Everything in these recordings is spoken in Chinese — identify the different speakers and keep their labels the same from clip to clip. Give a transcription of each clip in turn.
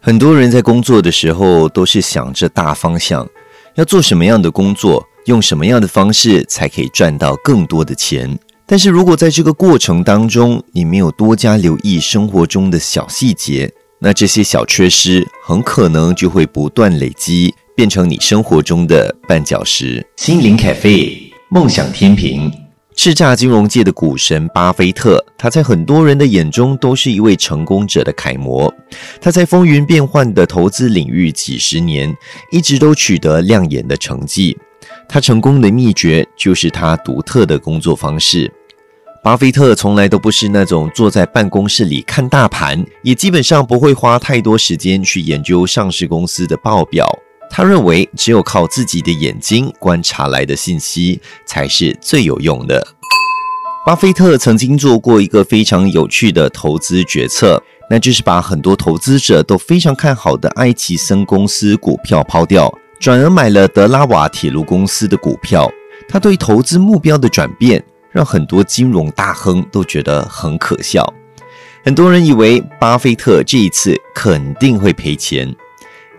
Speaker 1: 很多人在工作的时候都是想着大方向，要做什么样的工作，用什么样的方式才可以赚到更多的钱。但是如果在这个过程当中，你没有多加留意生活中的小细节，那这些小缺失很可能就会不断累积，变成你生活中的绊脚石。心灵咖啡，梦想天平。叱咤金融界的股神巴菲特，他在很多人的眼中都是一位成功者的楷模。他在风云变幻的投资领域几十年，一直都取得亮眼的成绩。他成功的秘诀就是他独特的工作方式。巴菲特从来都不是那种坐在办公室里看大盘，也基本上不会花太多时间去研究上市公司的报表。他认为，只有靠自己的眼睛观察来的信息才是最有用的。巴菲特曾经做过一个非常有趣的投资决策，那就是把很多投资者都非常看好的埃奇森公司股票抛掉，转而买了德拉瓦铁路公司的股票。他对投资目标的转变，让很多金融大亨都觉得很可笑。很多人以为巴菲特这一次肯定会赔钱。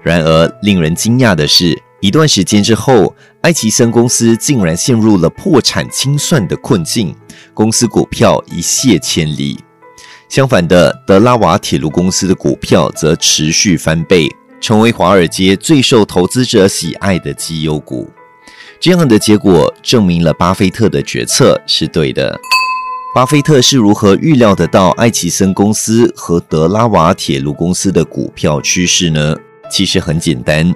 Speaker 1: 然而，令人惊讶的是，一段时间之后，埃奇森公司竟然陷入了破产清算的困境，公司股票一泻千里。相反的，德拉瓦铁路公司的股票则持续翻倍，成为华尔街最受投资者喜爱的绩优股。这样的结果证明了巴菲特的决策是对的。巴菲特是如何预料得到埃奇森公司和德拉瓦铁路公司的股票趋势呢？其实很简单，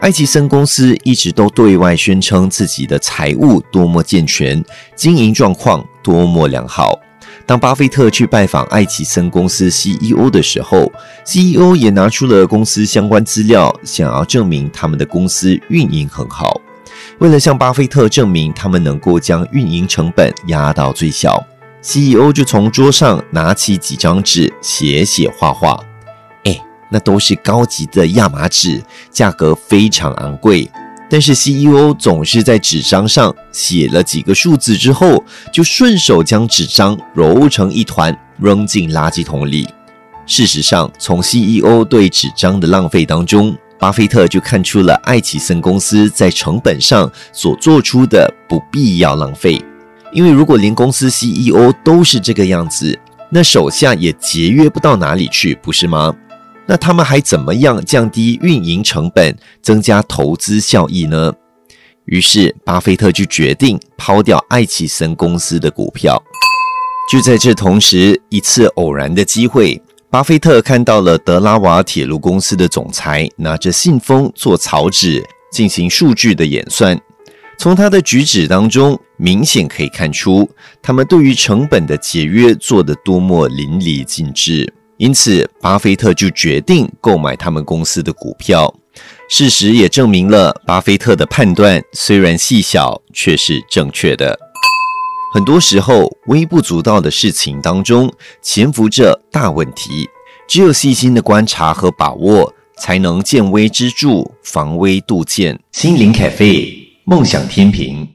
Speaker 1: 埃奇森公司一直都对外宣称自己的财务多么健全，经营状况多么良好。当巴菲特去拜访埃奇森公司 CEO 的时候，CEO 也拿出了公司相关资料，想要证明他们的公司运营很好。为了向巴菲特证明他们能够将运营成本压到最小，CEO 就从桌上拿起几张纸，写写画画。那都是高级的亚麻纸，价格非常昂贵。但是 CEO 总是在纸张上写了几个数字之后，就顺手将纸张揉成一团扔进垃圾桶里。事实上，从 CEO 对纸张的浪费当中，巴菲特就看出了爱奇森公司在成本上所做出的不必要浪费。因为如果连公司 CEO 都是这个样子，那手下也节约不到哪里去，不是吗？那他们还怎么样降低运营成本、增加投资效益呢？于是，巴菲特就决定抛掉爱奇森公司的股票。就在这同时，一次偶然的机会，巴菲特看到了德拉瓦铁路公司的总裁拿着信封做草纸进行数据的演算。从他的举止当中，明显可以看出他们对于成本的节约做得多么淋漓尽致。因此，巴菲特就决定购买他们公司的股票。事实也证明了，巴菲特的判断虽然细小，却是正确的。很多时候，微不足道的事情当中潜伏着大问题，只有细心的观察和把握，才能见微知著，防微杜渐。心灵咖啡，梦想天平。